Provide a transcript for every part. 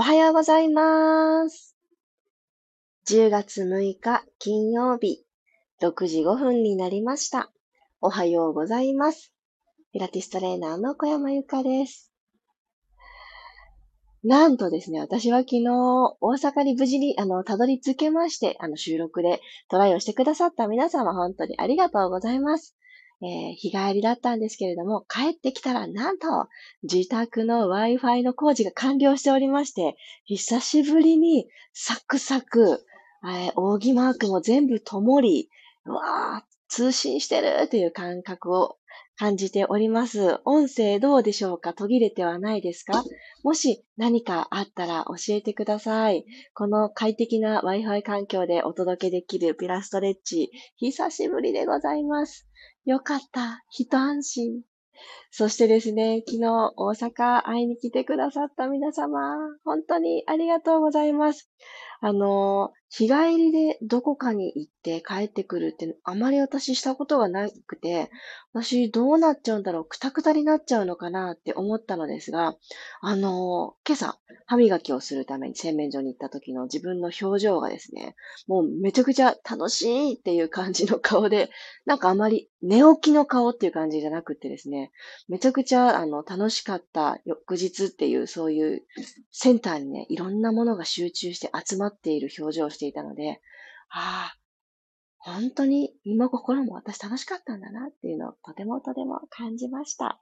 おはようございます。10月6日金曜日、6時5分になりました。おはようございます。ピラティストレーナーの小山由かです。なんとですね、私は昨日、大阪に無事に、あの、たどり着けまして、あの、収録でトライをしてくださった皆様、本当にありがとうございます。えー、日帰りだったんですけれども、帰ってきたら、なんと、自宅の Wi-Fi の工事が完了しておりまして、久しぶりに、サクサク、えー、扇マークも全部灯り、わー、通信してるっていう感覚を感じております。音声どうでしょうか？途切れてはないですか？もし何かあったら教えてください。この快適な Wi-Fi 環境でお届けできるピラストレッチ、久しぶりでございます。よかった。一安心。そしてですね、昨日大阪会いに来てくださった皆様、本当にありがとうございます。あの、日帰りでどこかに行って帰ってくるってあまり私したことがなくて、私どうなっちゃうんだろう、くたくたになっちゃうのかなって思ったのですが、あの、今朝歯磨きをするために洗面所に行った時の自分の表情がですね、もうめちゃくちゃ楽しいっていう感じの顔で、なんかあまり寝起きの顔っていう感じじゃなくてですね、めちゃくちゃあの楽しかった翌日っていうそういうセンターにね、いろんなものが集中して集まっっている表情をしていたので、ああ、本当に今心も私楽しかったんだなっていうのをとてもとても感じました。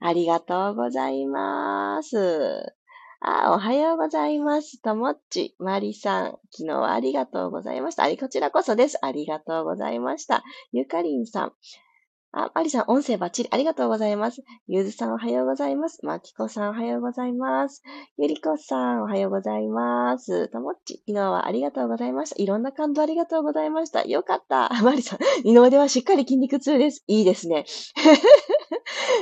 ありがとうございます。あ、おはようございます。ともっち、まりさん。昨日はありがとうございました。あり、こちらこそです。ありがとうございました。ゆかりんさん。あ、マリさん、音声バッチリ。ありがとうございます。ゆずさん、おはようございます。まきこさん、おはようございます。ゆりこさん、おはようございます。ともっち、昨日はありがとうございました。いろんな感動ありがとうございました。よかった。マリさん、二の腕はしっかり筋肉痛です。いいですね。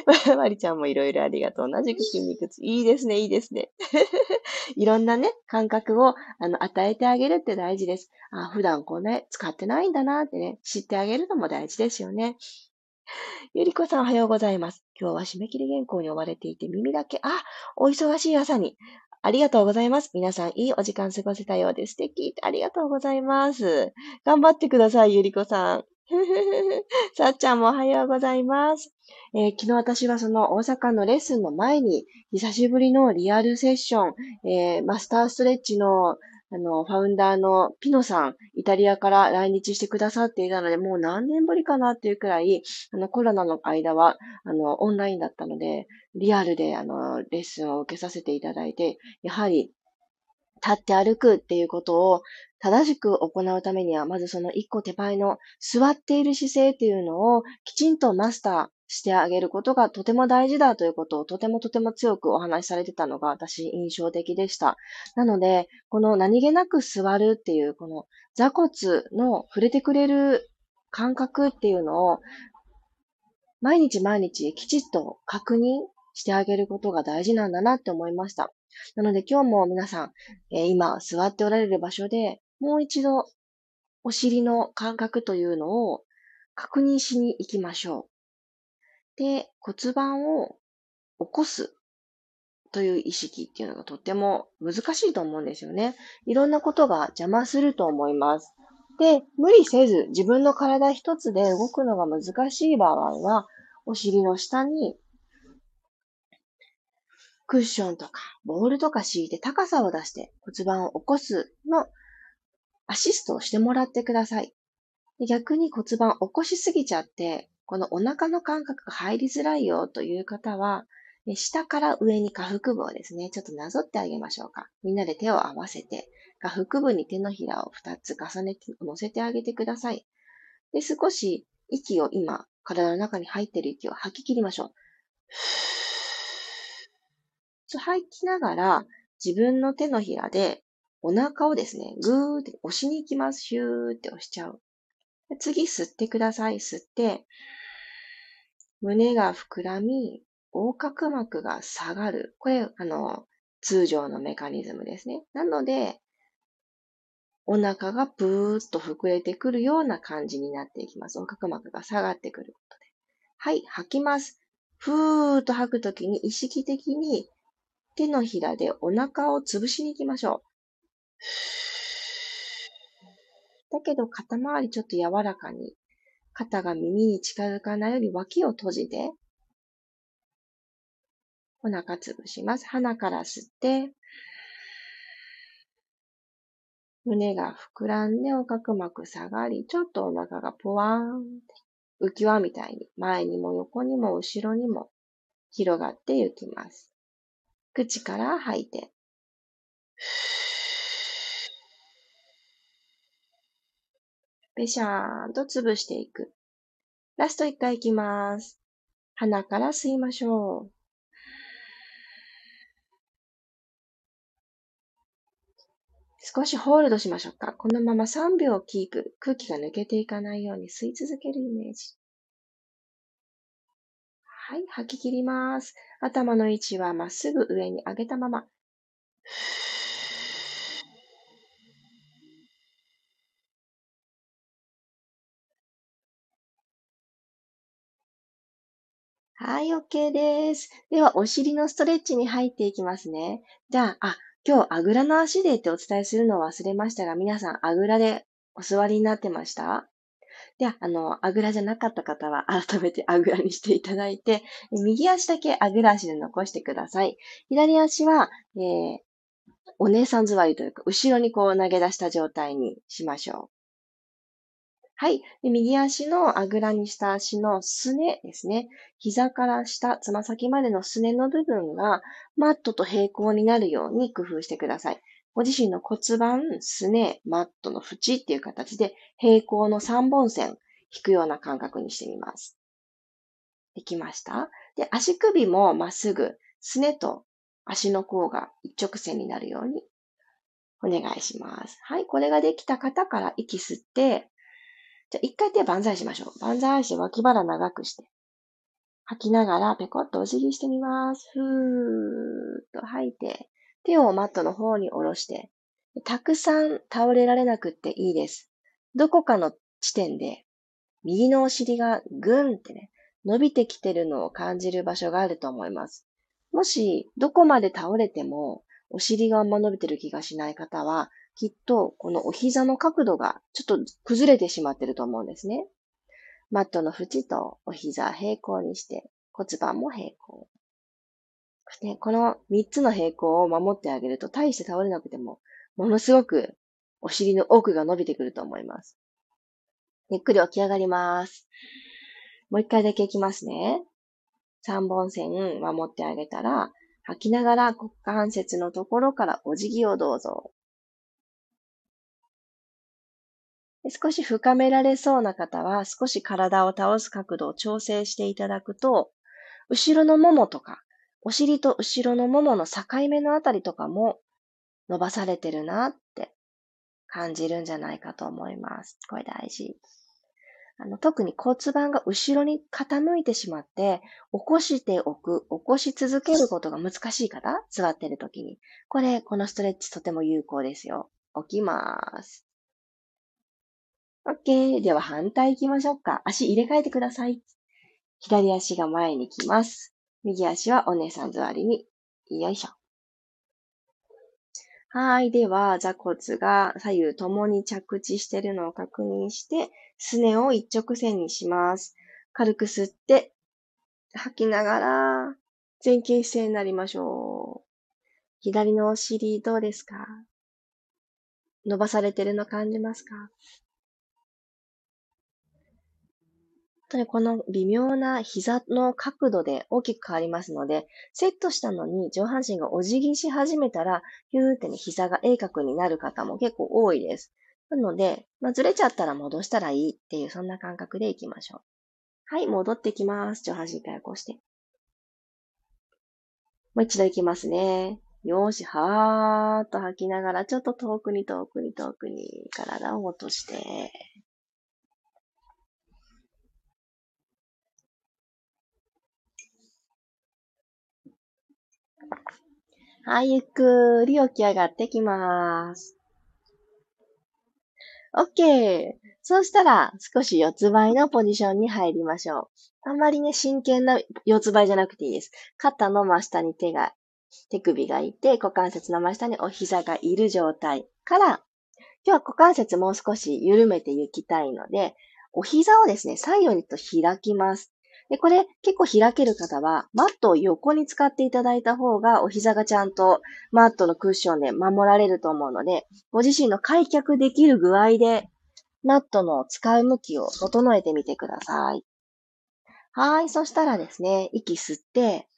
マリちゃんもいろいろありがとう。同じく筋肉痛。いいですね、いいですね。いろんなね、感覚をあの与えてあげるって大事です。あ普段こうね、使ってないんだなってね、知ってあげるのも大事ですよね。ゆりこさんおはようございます。今日は締め切り原稿に追われていて耳だけ、あ、お忙しい朝に。ありがとうございます。皆さんいいお時間過ごせたようです。素敵。ありがとうございます。頑張ってください、ゆりこさん。さっちゃんもおはようございます。えー、昨日私はその大阪のレッスンの前に、久しぶりのリアルセッション、えー、マスターストレッチのあの、ファウンダーのピノさん、イタリアから来日してくださっていたので、もう何年ぶりかなっていうくらい、あの、コロナの間は、あの、オンラインだったので、リアルで、あの、レッスンを受けさせていただいて、やはり、立って歩くっていうことを正しく行うためには、まずその一個手前の座っている姿勢っていうのをきちんとマスターしてあげることがとても大事だということをとてもとても強くお話しされてたのが私印象的でした。なので、この何気なく座るっていうこの座骨の触れてくれる感覚っていうのを毎日毎日きちっと確認してあげることが大事なんだなって思いました。なので今日も皆さん、えー、今座っておられる場所でもう一度お尻の感覚というのを確認しに行きましょう。で、骨盤を起こすという意識っていうのがとっても難しいと思うんですよね。いろんなことが邪魔すると思います。で、無理せず自分の体一つで動くのが難しい場合は、お尻の下にクッションとかボールとか敷いて高さを出して骨盤を起こすのアシストをしてもらってください。逆に骨盤起こしすぎちゃってこのお腹の感覚が入りづらいよという方は、下から上に下腹部をですね、ちょっとなぞってあげましょうか。みんなで手を合わせて、下腹部に手のひらを2つ重ねて、乗せてあげてください。で、少し息を今、体の中に入っている息を吐き切りましょう。吐きながら、自分の手のひらでお腹をですね、ぐーって押しに行きます。シューって押しちゃう。次吸ってください。吸って、胸が膨らみ、横隔膜が下がる。これ、あの、通常のメカニズムですね。なので、お腹がブーッと膨れてくるような感じになっていきます。横隔膜が下がってくることで。はい、吐きます。ふーっと吐くときに意識的に手のひらでお腹を潰しに行きましょう。だけど肩周りちょっと柔らかに、肩が耳に近づかないように脇を閉じて、お腹潰します。鼻から吸って、胸が膨らんで、お角膜下がり、ちょっとお腹がポワーンって浮き輪みたいに前にも横にも後ろにも広がっていきます。口から吐いて。ぺしゃーんと潰していく。ラスト一回いきます。鼻から吸いましょう。少しホールドしましょうか。このまま3秒キープ。空気が抜けていかないように吸い続けるイメージ。はい、吐き切ります。頭の位置はまっすぐ上に上げたまま。はい、OK です。では、お尻のストレッチに入っていきますね。じゃあ、あ、今日、あぐらの足でってお伝えするのを忘れましたが、皆さん、あぐらでお座りになってました？では、あの、あぐらじゃなかった方は、改めてあぐらにしていただいて、右足だけあぐら足で残してください。左足は、えー、お姉さん座りというか、後ろにこう投げ出した状態にしましょう。はい。で右足のあぐらにした足のすねですね。膝から下、つま先までのすねの部分がマットと平行になるように工夫してください。ご自身の骨盤、すね、マットの縁っていう形で平行の3本線引くような感覚にしてみます。できました？で、足首もまっすぐ、すねと足の甲が一直線になるようにお願いします。はい。これができた方から息吸って、じゃあ、一回手万歳しましょう。万歳して脇腹長くして。吐きながらペコッとお辞儀してみます。ふーっと吐いて、手をマットの方に下ろして、たくさん倒れられなくっていいです。どこかの地点で、右のお尻がぐんってね、伸びてきてるのを感じる場所があると思います。もし、どこまで倒れても、お尻があんま伸びてる気がしない方は、きっとこのお膝の角度がちょっと崩れてしまってると思うんですね。マットの縁とお膝平行にして骨盤も平行。ね、この3つの平行を守ってあげると大して倒れなくてもものすごくお尻の奥が伸びてくると思います。ゆっくり起き上がります。もう一回だけいきますね。3本線守ってあげたら、吐きながら股関節のところからお辞儀をどうぞ。少し深められそうな方は、少し体を倒す角度を調整していただくと、後ろのももとか、お尻と後ろのももの境目のあたりとかも伸ばされてるなって感じるんじゃないかと思います。これ大事。あの特に骨盤が後ろに傾いてしまって、起こしておく、起こし続けることが難しい方、座ってる時に。これ、このストレッチとても有効ですよ。起きます。OK。では反対行きましょうか。足入れ替えてください。左足が前に来ます。右足はお姉さん座りに。よいしょ。はい。では、座骨が左右ともに着地しているのを確認して、すねを一直線にします。軽く吸って、吐きながら、前傾姿勢になりましょう。左のお尻どうですか？伸ばされてるの感じますか？当にこの微妙な膝の角度で大きく変わりますので、セットしたのに上半身がお辞儀し始めたら、ヒューってね、膝が鋭角になる方も結構多いです。なので、まあ、ずれちゃったら戻したらいいっていう、そんな感覚でいきましょう。はい、戻ってきます。上半身からこして。もう一度いきますね。よし、はーっと吐きながら、ちょっと遠くに遠くに遠くに体を落として、はい、ゆっくり起き上がってきます。OK。そうしたら、少し四つ倍のポジションに入りましょう。あんまりね、真剣な四つ倍じゃなくていいです。肩の真下に手が手首がいて、股関節の真下にお膝がいる状態から、今日は股関節もう少し緩めていきたいので、お膝をですね、左右にと開きます。で、これ結構開ける方は、マットを横に使っていただいた方が、お膝がちゃんとマットのクッションで守られると思うので、ご自身の開脚できる具合で、マットの使う向きを整えてみてください。はい。そしたらですね、息吸って、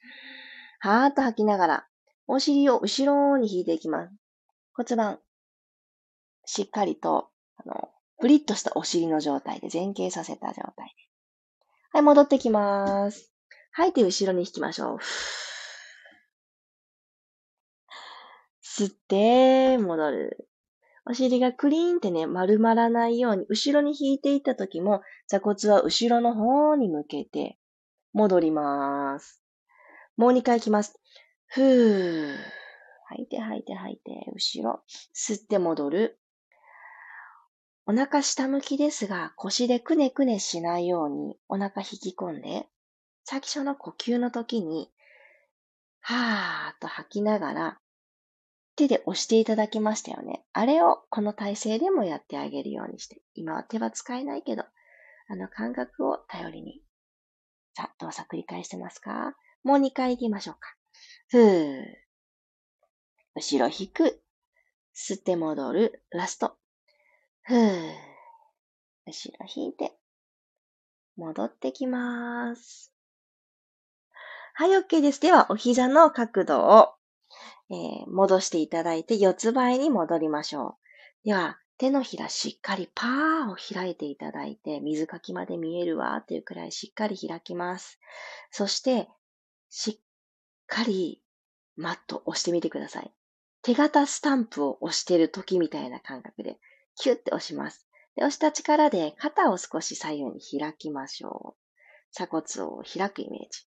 はーっと吐きながら、お尻を後ろに引いていきます。骨盤、しっかりと、あの、プリッとしたお尻の状態で前傾させた状態で。はい、戻ってきます。吐いて後ろに引きましょう。吸って、戻る。お尻がクリーンってね、丸まらないように、後ろに引いていった時も、座骨は後ろの方に向けて、戻ります。もう2回いきます。ふー。吐いて吐いて吐いて、後ろ。吸って戻る。お腹下向きですが、腰でくねくねしないようにお腹引き込んで、最初の呼吸の時に、はーっと吐きながら、手で押していただきましたよね。あれをこの体勢でもやってあげるようにして、今は手は使えないけど、あの感覚を頼りに。さあ、動作繰り返してますか？もう2回行きましょうか。ふー。後ろ引く。吸って戻る。ラスト。ふー。後ろ引いて、戻ってきます。はい、OK です。では、お膝の角度を、えー、戻していただいて、四つ倍に戻りましょう。では、手のひらしっかりパーを開いていただいて、水かきまで見えるわっていうくらいしっかり開きます。そして、しっかりマット押してみてください。手形スタンプを押してる時みたいな感覚で、キュッて押します。で押した力で肩を少し左右に開きましょう。鎖骨を開くイメージ。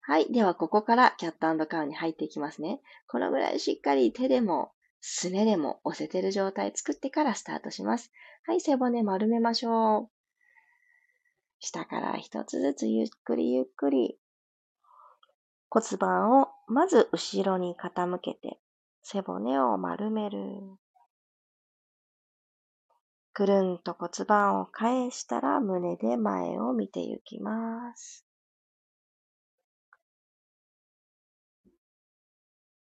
はい。では、ここからキャットカウンに入っていきますね。このぐらいしっかり手でも、すねでも押せてる状態作ってからスタートします。はい。背骨丸めましょう。下から一つずつゆっくりゆっくり骨盤をまず後ろに傾けて背骨を丸める。くるんと骨盤を返したら胸で前を見ていきます。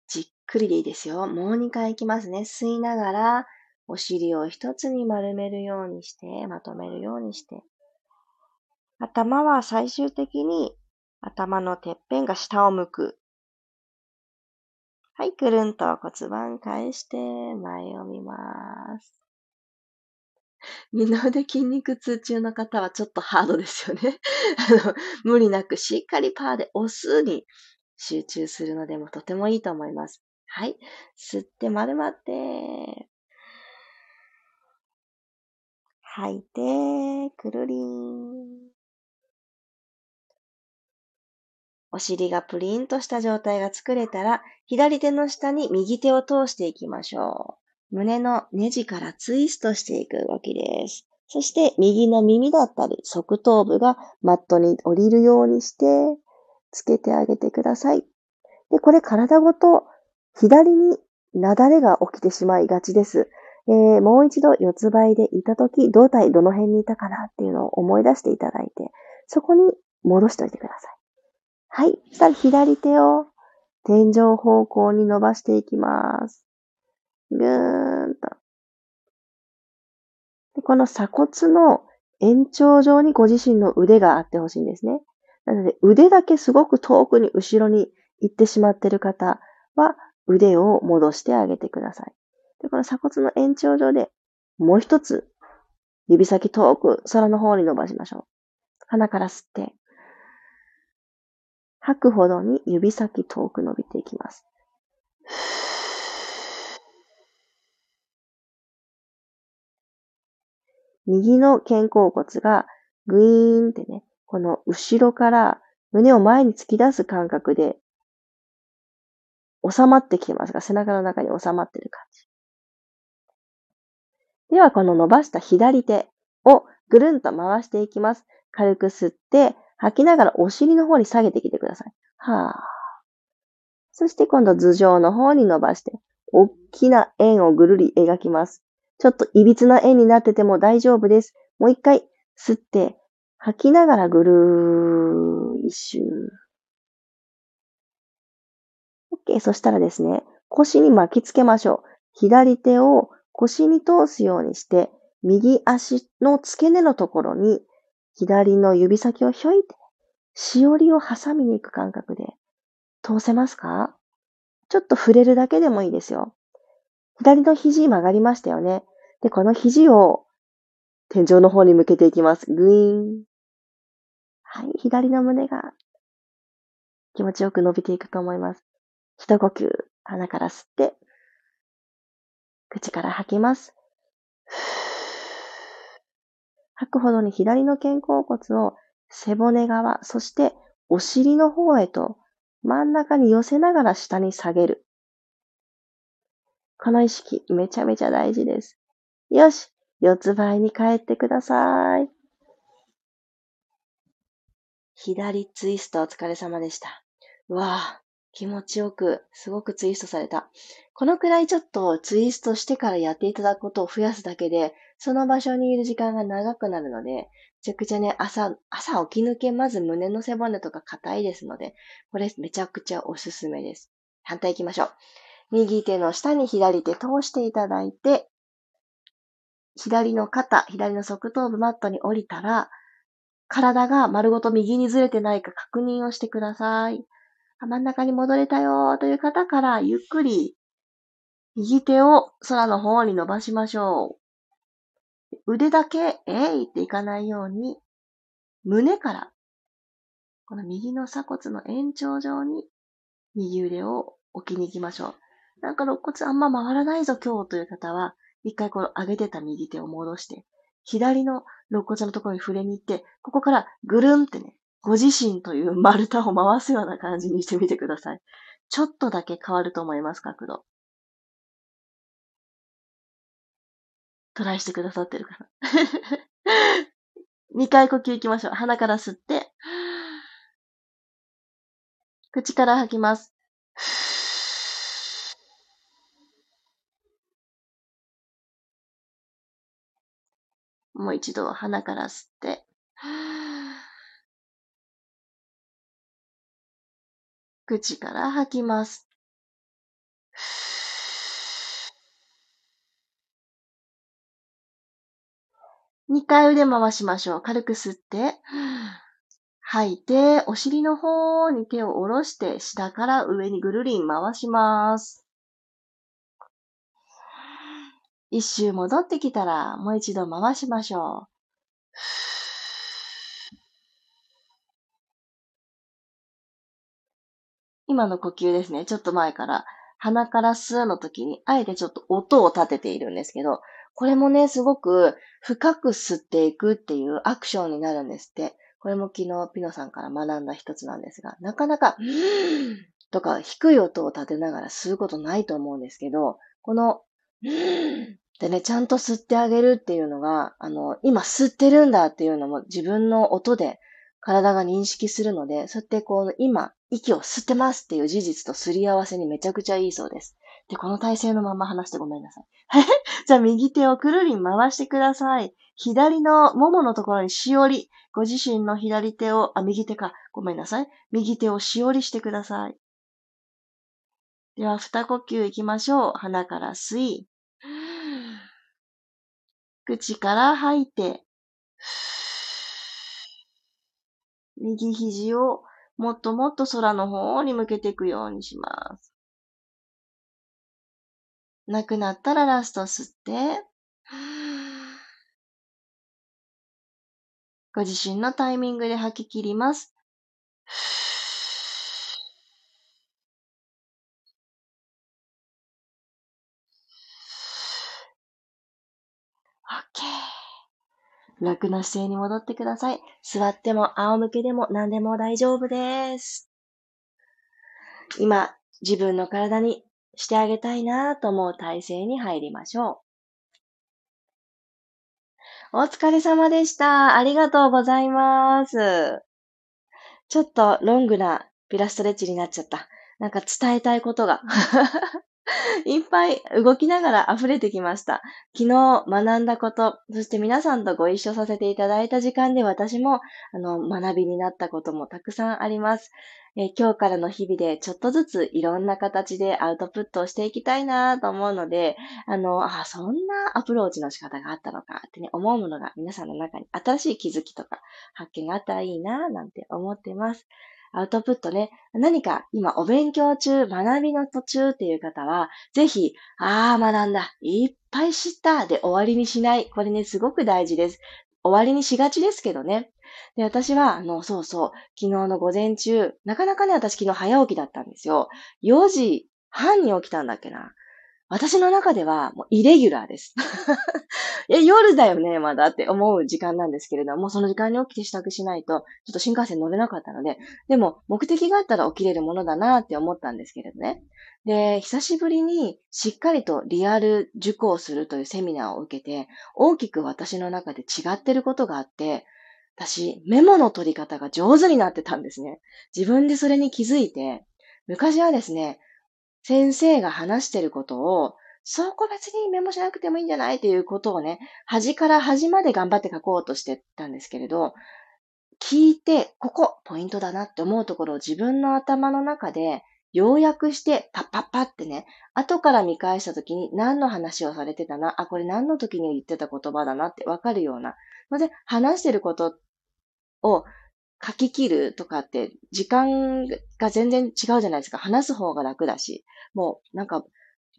じっくりでいいですよ。もう2回いきますね。吸いながら、お尻を一つに丸めるようにして、まとめるようにして。頭は最終的に頭のてっぺんが下を向く。はい、くるんと骨盤返して前を見ます。二の腕筋肉痛中の方はちょっとハードですよね。あの、無理なくしっかりパーで押すに集中するのでもとてもいいと思います。はい。吸って丸まって。吐いて、くるりん。お尻がプリンとした状態が作れたら、左手の下に右手を通していきましょう。胸のネジからツイストしていく動きです。そして右の耳だったり側頭部がマットに降りるようにしてつけてあげてください。で、これ体ごと左になだれが起きてしまいがちです。えー、もう一度四つ倍でいたとき、胴体どの辺にいたかなっていうのを思い出していただいて、そこに戻しておいてください。はい。そしたら左手を天井方向に伸ばしていきます。ぐーんと。この鎖骨の延長上にご自身の腕があってほしいんですね。なので腕だけすごく遠くに後ろに行ってしまっている方は腕を戻してあげてください。でこの鎖骨の延長上でもう一つ指先遠く空の方に伸ばしましょう。鼻から吸って、吐くほどに指先遠く伸びていきます。右の肩甲骨がグイーンってね、この後ろから胸を前に突き出す感覚で収まってきてますが、背中の中に収まってる感じ。では、この伸ばした左手をぐるんと回していきます。軽く吸って、吐きながらお尻の方に下げてきてください。はぁ。そして今度頭上の方に伸ばして、大きな円をぐるり描きます。ちょっと歪な円になってても大丈夫です。もう一回吸って、吐きながらぐるー一周。OK。そしたらですね、腰に巻きつけましょう。左手を腰に通すようにして、右足の付け根のところに、左の指先をひょいって、しおりを挟みに行く感覚で、通せますか？ちょっと触れるだけでもいいですよ。左の肘曲がりましたよね。で、この肘を天井の方に向けていきます。グイーン。はい、左の胸が気持ちよく伸びていくと思います。一呼吸、鼻から吸って、口から吐きます。吐くほどに左の肩甲骨を背骨側、そしてお尻の方へと真ん中に寄せながら下に下げる。この意識めちゃめちゃ大事です。よし、四つ倍に帰ってください。左ツイストお疲れ様でした。うわぁ、気持ちよく、すごくツイストされた。このくらいちょっとツイストしてからやっていただくことを増やすだけで、その場所にいる時間が長くなるので、めちゃくちゃね、朝、朝起き抜け、まず胸の背骨とか硬いですので、これめちゃくちゃおすすめです。反対行きましょう。右手の下に左手通していただいて、左の肩、左の側頭部マットに降りたら、体が丸ごと右にずれてないか確認をしてください。真ん中に戻れたよという方から、ゆっくり右手を空の方に伸ばしましょう。腕だけ、えいっていかないように、胸から、この右の鎖骨の延長上に、右腕を置きに行きましょう。なんか肋骨あんま回らないぞ今日という方は、一回この上げてた右手を戻して、左の肋骨のところに触れに行って、ここからぐるんってね、ご自身という丸太を回すような感じにしてみてください。ちょっとだけ変わると思います、角度。トライしてくださってるかな。2回呼吸いきましょう。鼻から吸って、口から吐きます。もう一度鼻から吸って、口から吐きます。2回腕回しましょう。軽く吸って、吐いて、お尻の方に手を下ろして、下から上にぐるりん回します。一周戻ってきたら、もう一度回しましょう。今の呼吸ですね。ちょっと前から、鼻から吸うの時に、あえてちょっと音を立てているんですけど、これもね、すごく深く吸っていくっていうアクションになるんですって。これも昨日ピノさんから学んだ一つなんですが、なかなか、とか低い音を立てながら吸うことないと思うんですけど、この、でね、ちゃんと吸ってあげるっていうのが、あの、今吸ってるんだっていうのも自分の音で体が認識するので、そうやってこう、今、息を吸ってますっていう事実とすり合わせにめちゃくちゃいいそうです。で、この体勢のまま話してごめんなさい。じゃあ右手をくるりん回してください。左のもものところにしおり。ご自身の左手を、あ、右手か。ごめんなさい。右手をしおりしてください。では、二呼吸いきましょう。鼻から吸い。口から吐いて。右肘をもっともっと空の方に向けていくようにします。なくなったらラスト吸って、ご自身のタイミングで吐き切ります。OK。楽な姿勢に戻ってください。座っても仰向けでも何でも大丈夫です。今、自分の体にしてあげたいなと思う体勢に入りましょう。お疲れ様でした。ありがとうございます。ちょっとロングなピラストレッチになっちゃった。なんか伝えたいことが いっぱい動きながら溢れてきました。昨日学んだこと、そして皆さんとご一緒させていただいた時間で私もあの学びになったこともたくさんあります。え今日からの日々でちょっとずついろんな形でアウトプットをしていきたいなと思うので、あの、あ、そんなアプローチの仕方があったのかってね、思うものが皆さんの中に新しい気づきとか発見があったらいいななんて思ってます。アウトプットね、何か今お勉強中、学びの途中っていう方は、ぜひ、ああ、学んだ、いっぱい知ったで終わりにしない。これね、すごく大事です。終わりにしがちですけどね。で、私は、あの、そうそう、昨日の午前中、なかなかね、私昨日早起きだったんですよ。4時半に起きたんだっけな。私の中ではもうイレギュラーです。え、夜だよね、まだって思う時間なんですけれども、その時間に起きて支度しないと、ちょっと新幹線乗れなかったので、でも目的があったら起きれるものだなって思ったんですけれどね。で、久しぶりにしっかりとリアル受講するというセミナーを受けて、大きく私の中で違ってることがあって、私、メモの取り方が上手になってたんですね。自分でそれに気づいて、昔はですね、先生が話してることを、そこ別にメモしなくてもいいんじゃないっていうことをね、端から端まで頑張って書こうとしてたんですけれど、聞いて、ここ、ポイントだなって思うところを自分の頭の中で要約して、パッパッパってね、後から見返した時に何の話をされてたな、あ、これ何の時に言ってた言葉だなってわかるような。ので、話してることを書き切るとかって、時間が全然違うじゃないですか。話す方が楽だし。もう、なんか、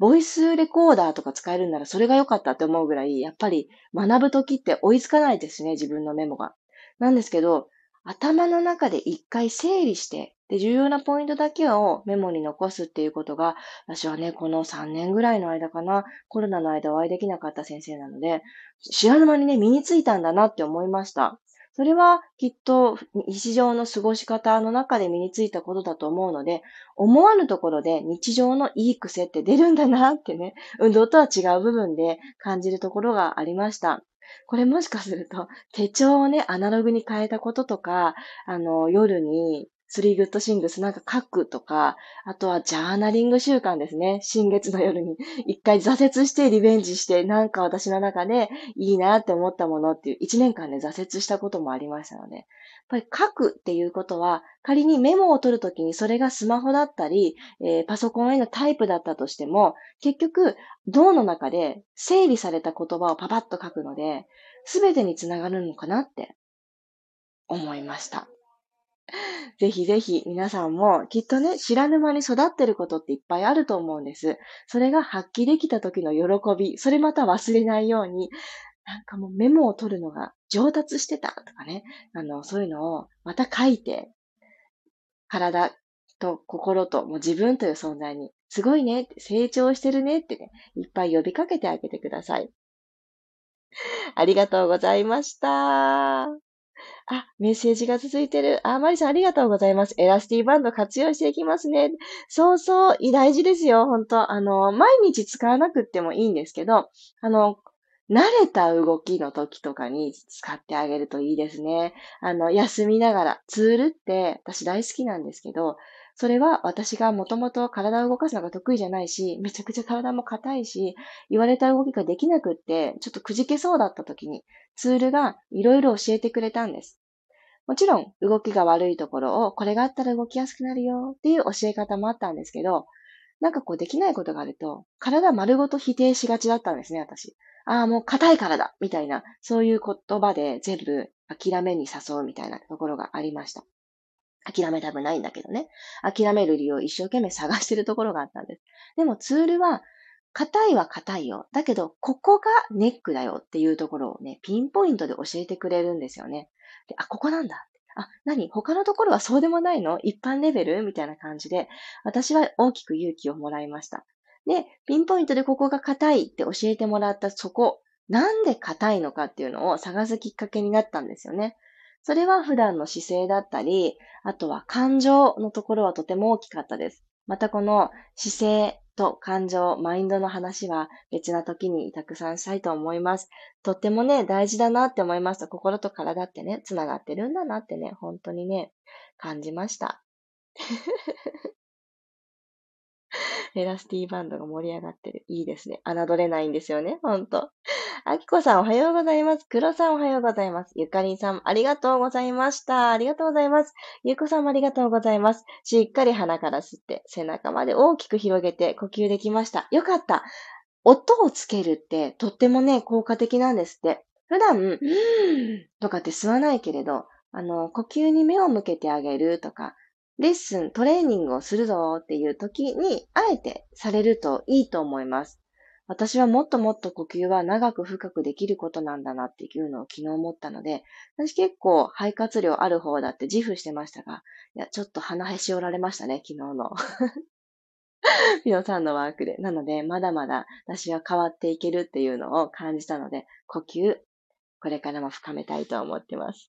ボイスレコーダーとか使えるならそれが良かったって思うぐらい、やっぱり学ぶときって追いつかないですね、自分のメモが。なんですけど、頭の中で一回整理して、で、重要なポイントだけをメモに残すっていうことが、私はね、この3年ぐらいの間かな、コロナの間お会いできなかった先生なので、知らぬ間にね、身についたんだなって思いました。それはきっと日常の過ごし方の中で身についたことだと思うので、思わぬところで日常のいい癖って出るんだなってね、運動とは違う部分で感じるところがありました。これもしかすると手帳をね、アナログに変えたこととか、あの、夜にスリーグッドシングスなんか書くとか、あとはジャーナリング習慣ですね。新月の夜に一回挫折してリベンジして、なんか私の中でいいなって思ったものっていう一年間で挫折したこともありましたので、やっぱり書くっていうことは、仮にメモを取るときにそれがスマホだったり、えー、パソコンへのタイプだったとしても、結局、脳の中で整理された言葉をパパッと書くので、すべてにつながるのかなって思いました。ぜひぜひ皆さんもきっとね、知らぬ間に育ってることっていっぱいあると思うんです。それが発揮できた時の喜び、それまた忘れないように、なんかもうメモを取るのが上達してたとかね、あの、そういうのをまた書いて、体と心ともう自分という存在に、すごいね、成長してるねってね、いっぱい呼びかけてあげてください。ありがとうございました。あ、メッセージが続いてる。あ、マリさんありがとうございます。エラスティバンド活用していきますね。そうそう、大事ですよ、本当あの、毎日使わなくてもいいんですけど、あの、慣れた動きの時とかに使ってあげるといいですね。あの、休みながら。ツールって私大好きなんですけど、それは私がもともと体を動かすのが得意じゃないし、めちゃくちゃ体も硬いし、言われた動きができなくって、ちょっとくじけそうだった時に、ツールがいろいろ教えてくれたんです。もちろん、動きが悪いところを、これがあったら動きやすくなるよっていう教え方もあったんですけど、なんかこうできないことがあると、体丸ごと否定しがちだったんですね、私。ああ、もう硬いからだみたいな、そういう言葉で全部諦めに誘うみたいなところがありました。諦めたくないんだけどね。諦める理由を一生懸命探してるところがあったんです。でもツールは、硬いは硬いよ。だけど、ここがネックだよっていうところをね、ピンポイントで教えてくれるんですよね。で、あ、ここなんだ。あ、何？他のところはそうでもないの？一般レベル？みたいな感じで、私は大きく勇気をもらいました。で、ピンポイントでここが硬いって教えてもらったそこ、なんで硬いのかっていうのを探すきっかけになったんですよね。それは普段の姿勢だったり、あとは感情のところはとても大きかったです。またこの姿勢と感情、マインドの話は別な時にたくさんしたいと思います。とってもね、大事だなって思いました。心と体ってね、つながってるんだなってね、本当にね、感じました。エラスティバンドが盛り上がってる。いいですね。侮れないんですよね。ほんと。あきこさんおはようございます。くろさんおはようございます。ゆかりんさんありがとうございました。ありがとうございます。ゆうこさんもありがとうございます。しっかり鼻から吸って、背中まで大きく広げて呼吸できました。よかった。音をつけるってとってもね、効果的なんですって。普段、うーんとかって吸わないけれど、あの、呼吸に目を向けてあげるとか、レッスン、トレーニングをするぞっていう時に、あえてされるといいと思います。私はもっともっと呼吸は長く深くできることなんだなっていうのを昨日思ったので、私結構肺活量ある方だって自負してましたが、いや、ちょっと鼻へし折られましたね、昨日の。ピノさんのワークで。なので、まだまだ私は変わっていけるっていうのを感じたので、呼吸、これからも深めたいと思ってます。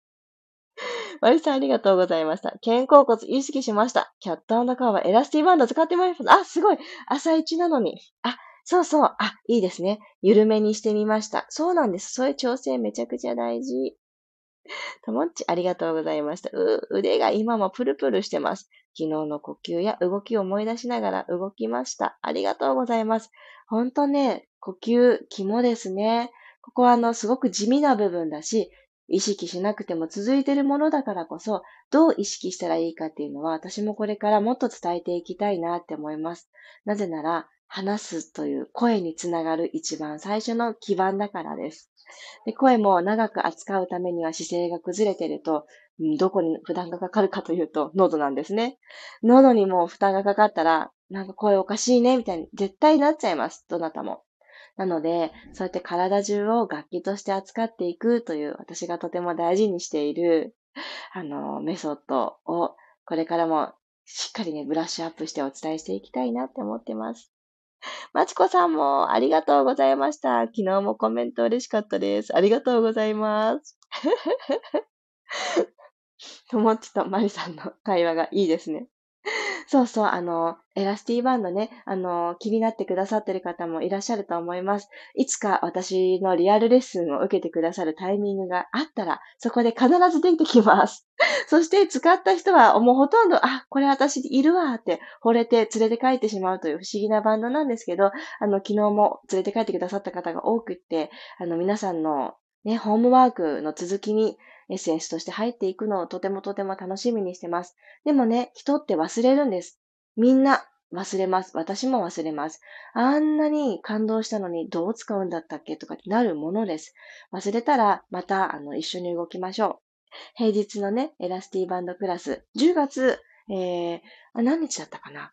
マリさんありがとうございました。肩甲骨意識しました。キャットカーはエラスティバンド使ってまいます。あ、すごい朝一なのに。あ、そうそう。あ、いいですね。緩めにしてみました。そうなんです。そういう調整めちゃくちゃ大事。ともっち、ありがとうございました。う、腕が今もプルプルしてます。昨日の呼吸や動きを思い出しながら動きました。ありがとうございます。ほんとね、呼吸、肝ですね。ここはあの、すごく地味な部分だし、意識しなくても続いているものだからこそ、どう意識したらいいかっていうのは、私もこれからもっと伝えていきたいなって思います。なぜなら、話すという声につながる一番最初の基盤だからです。で声も長く扱うためには姿勢が崩れてると、どこに負担がかかるかというと、喉なんですね。喉にも負担がかかったら、なんか声おかしいね、みたいに絶対なっちゃいます。どなたも。なので、そうやって体中を楽器として扱っていくという私がとても大事にしている、あの、メソッドをこれからもしっかりね、ブラッシュアップしてお伝えしていきたいなって思ってます。まちこさんもありがとうございました。昨日もコメント嬉しかったです。ありがとうございます。ともっちとまりさんの会話がいいですね。そうそう、あの、エラスティバンドね、あの、気になってくださってる方もいらっしゃると思います。いつか私のリアルレッスンを受けてくださるタイミングがあったら、そこで必ず出てきます。そして使った人はもうほとんど、あ、これ私いるわって惚れて連れて帰ってしまうという不思議なバンドなんですけど、あの、昨日も連れて帰ってくださった方が多くって、あの、皆さんのね、ホームワークの続きにエッセンスとして入っていくのをとてもとても楽しみにしてます。でもね、人って忘れるんです。みんな忘れます。私も忘れます。あんなに感動したのにどう使うんだったっけとかってなるものです。忘れたらまたあの一緒に動きましょう。平日のね、エラスティバンドクラス、10月、えー、何日だったかな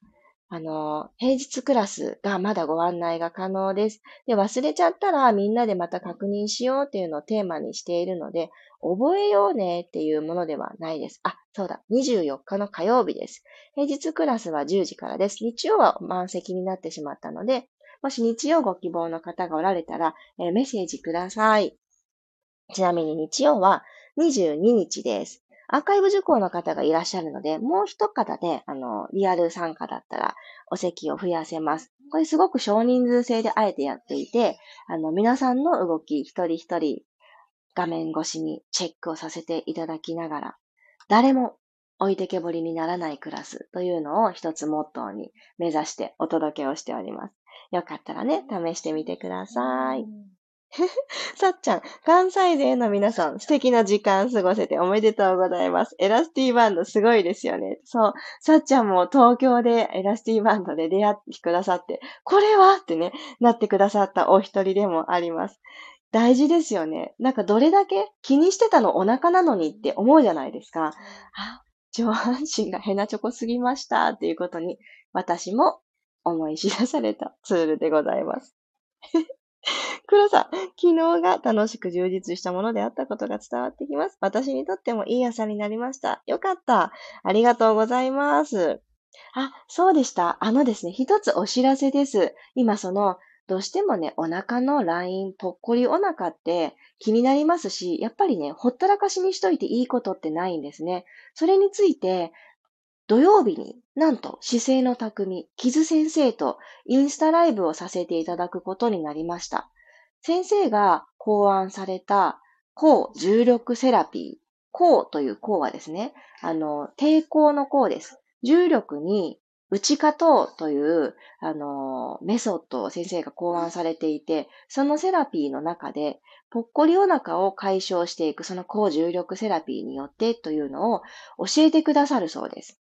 あの、平日クラスがまだご案内が可能です。で、忘れちゃったらみんなでまた確認しようっていうのをテーマにしているので、覚えようねっていうものではないです。あ、そうだ。24日の火曜日です。平日クラスは10時からです。日曜は満席になってしまったので、もし日曜ご希望の方がおられたら、えー、メッセージください。ちなみに日曜は22日です。アーカイブ受講の方がいらっしゃるので、もう一方で、あの、リアル参加だったら、お席を増やせます。これすごく少人数制であえてやっていて、あの、皆さんの動き、一人一人、画面越しにチェックをさせていただきながら、誰も置いてけぼりにならないクラスというのを一つモットーに目指してお届けをしております。よかったらね、試してみてください。さっちゃん、関西勢の皆さん、素敵な時間過ごせておめでとうございます。エラスティバンドすごいですよね。そう。さっちゃんも東京でエラスティバンドで出会ってくださって、これはってね、なってくださったお一人でもあります。大事ですよね。なんかどれだけ気にしてたのお腹なのにって思うじゃないですか。あ、上半身がヘナチョコすぎましたっていうことに、私も思い知らされたツールでございます。黒さ、昨日が楽しく充実したものであったことが伝わってきます。私にとってもいい朝になりました。よかった。ありがとうございます。あ、そうでした。あのですね、一つお知らせです。今その、どうしてもね、お腹のライン、ぽっこりお腹って気になりますし、やっぱりね、ほったらかしにしといていいことってないんですね。それについて、土曜日になんと姿勢の匠、キズ先生とインスタライブをさせていただくことになりました。先生が考案された抗重力セラピー。抗という抗はですね、あの、抵抗の抗です。重力に内科等とうという、あの、メソッドを先生が考案されていて、そのセラピーの中で、ぽっこりお腹を解消していく、その高重力セラピーによってというのを教えてくださるそうです。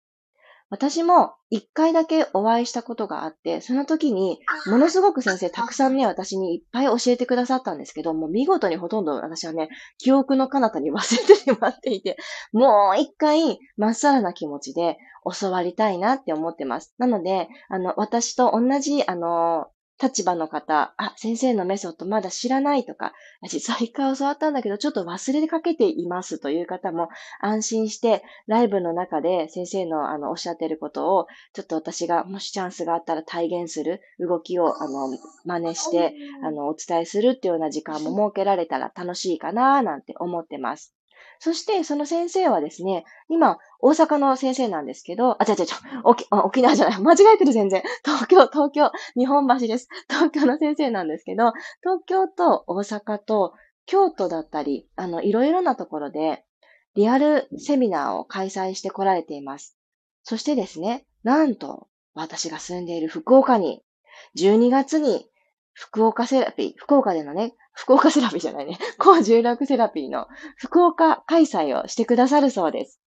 私も一回だけお会いしたことがあって、その時に、ものすごく先生たくさんね、私にいっぱい教えてくださったんですけど、もう見事にほとんど私はね、記憶の彼方に忘れてしまっていて、もう一回、まっさらな気持ちで教わりたいなって思ってます。なので、あの、私と同じ、あの、立場の方、あ、先生のメソッドまだ知らないとか、実は一回教わったんだけど、ちょっと忘れかけていますという方も安心して、ライブの中で先生のあのおっしゃってることを、ちょっと私がもしチャンスがあったら体現する動きをあの真似して、あのお伝えするっていうような時間も設けられたら楽しいかななんて思ってます。そして、その先生はですね、今、大阪の先生なんですけど、あ、違う違う違う、沖縄じゃない。間違えてる全然。東京、東京、日本橋です。東京の先生なんですけど、東京と大阪と京都だったり、あの、いろいろなところで、リアルセミナーを開催してこられています。そしてですね、なんと、私が住んでいる福岡に、12月に福岡セラピー、福岡でのね、福岡セラピーじゃないね。高重力セラピーの福岡開催をしてくださるそうです。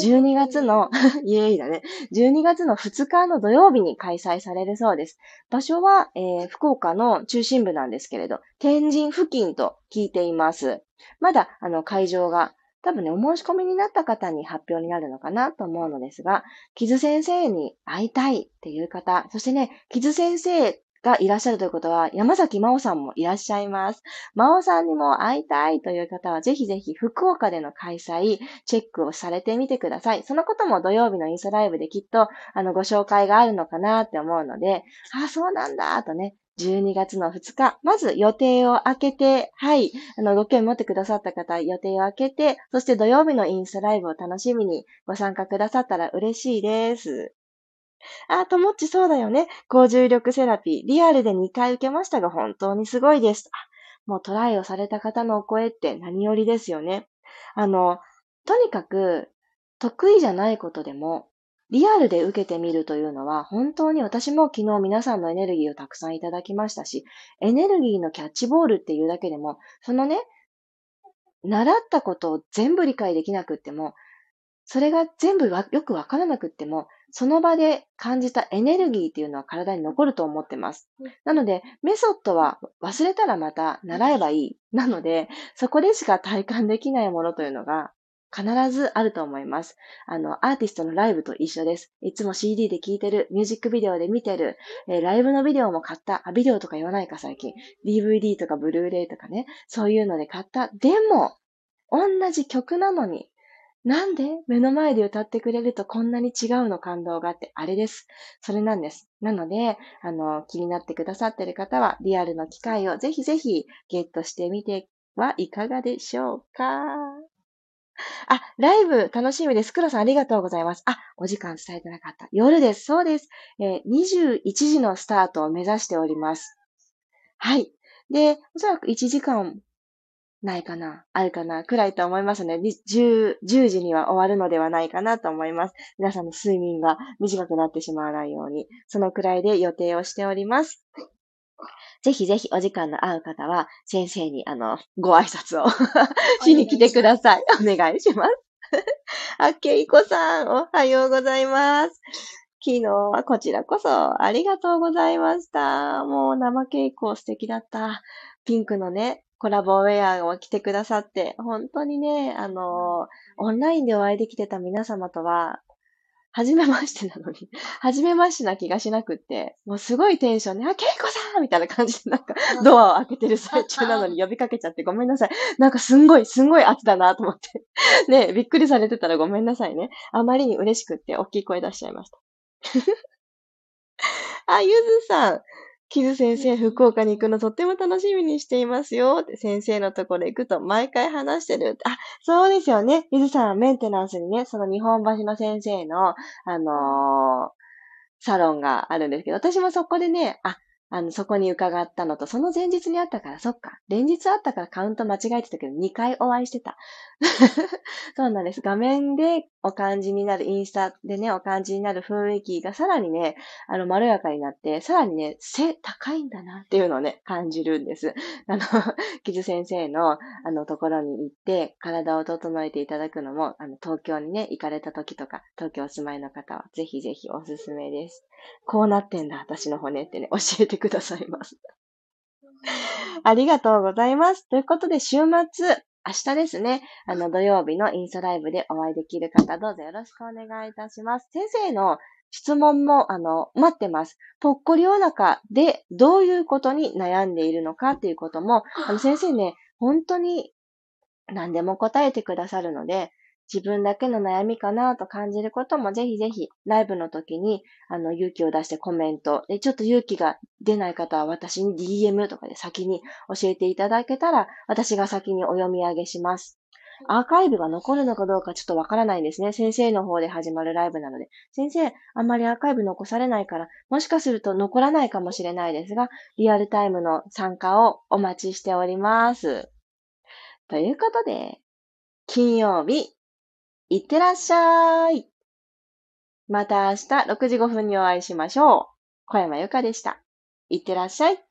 12月の、イエーイだね。12月の2日の土曜日に開催されるそうです。場所は、えー、福岡の中心部なんですけれど、天神付近と聞いています。まだ、あの、会場が多分ね、お申し込みになった方に発表になるのかなと思うのですが、キズ先生に会いたいっていう方、そしてね、キズ先生がいらっしゃるということは、山崎真央さんもいらっしゃいます。真央さんにも会いたいという方は、ぜひぜひ福岡での開催、チェックをされてみてください。そのことも土曜日のインスタライブできっと、あの、ご紹介があるのかなって思うので、あ、そうなんだ、とね、12月の2日、まず予定を開けて、はい、あの、ご興味持ってくださった方、予定を開けて、そして土曜日のインスタライブを楽しみにご参加くださったら嬉しいです。あ、ともっちそうだよね。高重力セラピー。リアルで2回受けましたが本当にすごいです。もうトライをされた方のお声って何よりですよね。あの、とにかく得意じゃないことでもリアルで受けてみるというのは、本当に私も昨日皆さんのエネルギーをたくさんいただきましたし、エネルギーのキャッチボールっていうだけでも、そのね、習ったことを全部理解できなくっても、それが全部よくわからなくっても、その場で感じたエネルギーっていうのは体に残ると思ってます。なので、メソッドは忘れたらまた習えばいい。なので、そこでしか体感できないものというのが必ずあると思います。あの、アーティストのライブと一緒です。いつも CD で聴いてる、ミュージックビデオで見てる、えー、ライブのビデオも買った、あ、ビデオとか言わないか最近。DVD とかブルーレイとかね、そういうので買った。でも、同じ曲なのに、なんで目の前で歌ってくれるとこんなに違うの感動があって、あれです。それなんです。なので、あの、気になってくださってる方は、リアルの機会をぜひぜひゲットしてみてはいかがでしょうかあ、ライブ楽しみです。黒さんありがとうございます。あ、お時間伝えてなかった。夜です。そうです。えー、21時のスタートを目指しております。はい。で、おそらく1時間ないかなあるかなくらいと思いますね。10、10時には終わるのではないかなと思います。皆さんの睡眠が短くなってしまわないように、そのくらいで予定をしております。ぜひぜひお時間の合う方は、先生に、あの、ご挨拶を しに来てください。お願いします。あ、けいこさん、おはようございます。昨日はこちらこそありがとうございました。もう生稽古素敵だった。ピンクのね、コラボウェアを着てくださって、本当にね、あの、オンラインでお会いできてた皆様とは、初めましてなのに、初めましてな気がしなくって、もうすごいテンションで、あ、ケイコさんみたいな感じでなんかドアを開けてる最中なのに呼びかけちゃってごめんなさい。なんかすんごい、すんごい圧だなと思って。ね、びっくりされてたらごめんなさいね。あまりに嬉しくって大きい声出しちゃいました。あ、ゆずさん。キズ先生、福岡に行くのとっても楽しみにしていますよ。って先生のところ行くと毎回話してる。あ、そうですよね。ゆずさんはメンテナンスにね、その日本橋の先生の、あのー、サロンがあるんですけど、私もそこでね、あ、あの、そこに伺ったのと、その前日にあったから、そっか。連日あったからカウント間違えてたけど、2回お会いしてた。そうなんです。画面でお感じになる、インスタでね、お感じになる雰囲気がさらにね、あの、まろやかになって、さらにね、背高いんだなっていうのをね、感じるんです。あの、キズ先生の、あの、ところに行って、体を整えていただくのも、あの、東京にね、行かれた時とか、東京お住まいの方は、ぜひぜひおすすめです。こうなってんだ、私の骨ってね、教えてくださいます。ありがとうございます。ということで、週末、明日ですね、あの土曜日のインスタライブでお会いできる方、どうぞよろしくお願いいたします。先生の質問も、あの、待ってます。ぽっこりお腹でどういうことに悩んでいるのかっていうことも、あの先生ね、本当に何でも答えてくださるので、自分だけの悩みかなと感じることもぜひぜひライブの時にあの勇気を出してコメントでちょっと勇気が出ない方は私に DM とかで先に教えていただけたら私が先にお読み上げします。アーカイブが残るのかどうかちょっとわからないんですね。先生の方で始まるライブなので。先生、あんまりアーカイブ残されないから、もしかすると残らないかもしれないですが、リアルタイムの参加をお待ちしております。ということで、金曜日、いってらっしゃい。また明日6時5分にお会いしましょう。小山由かでした。いってらっしゃい。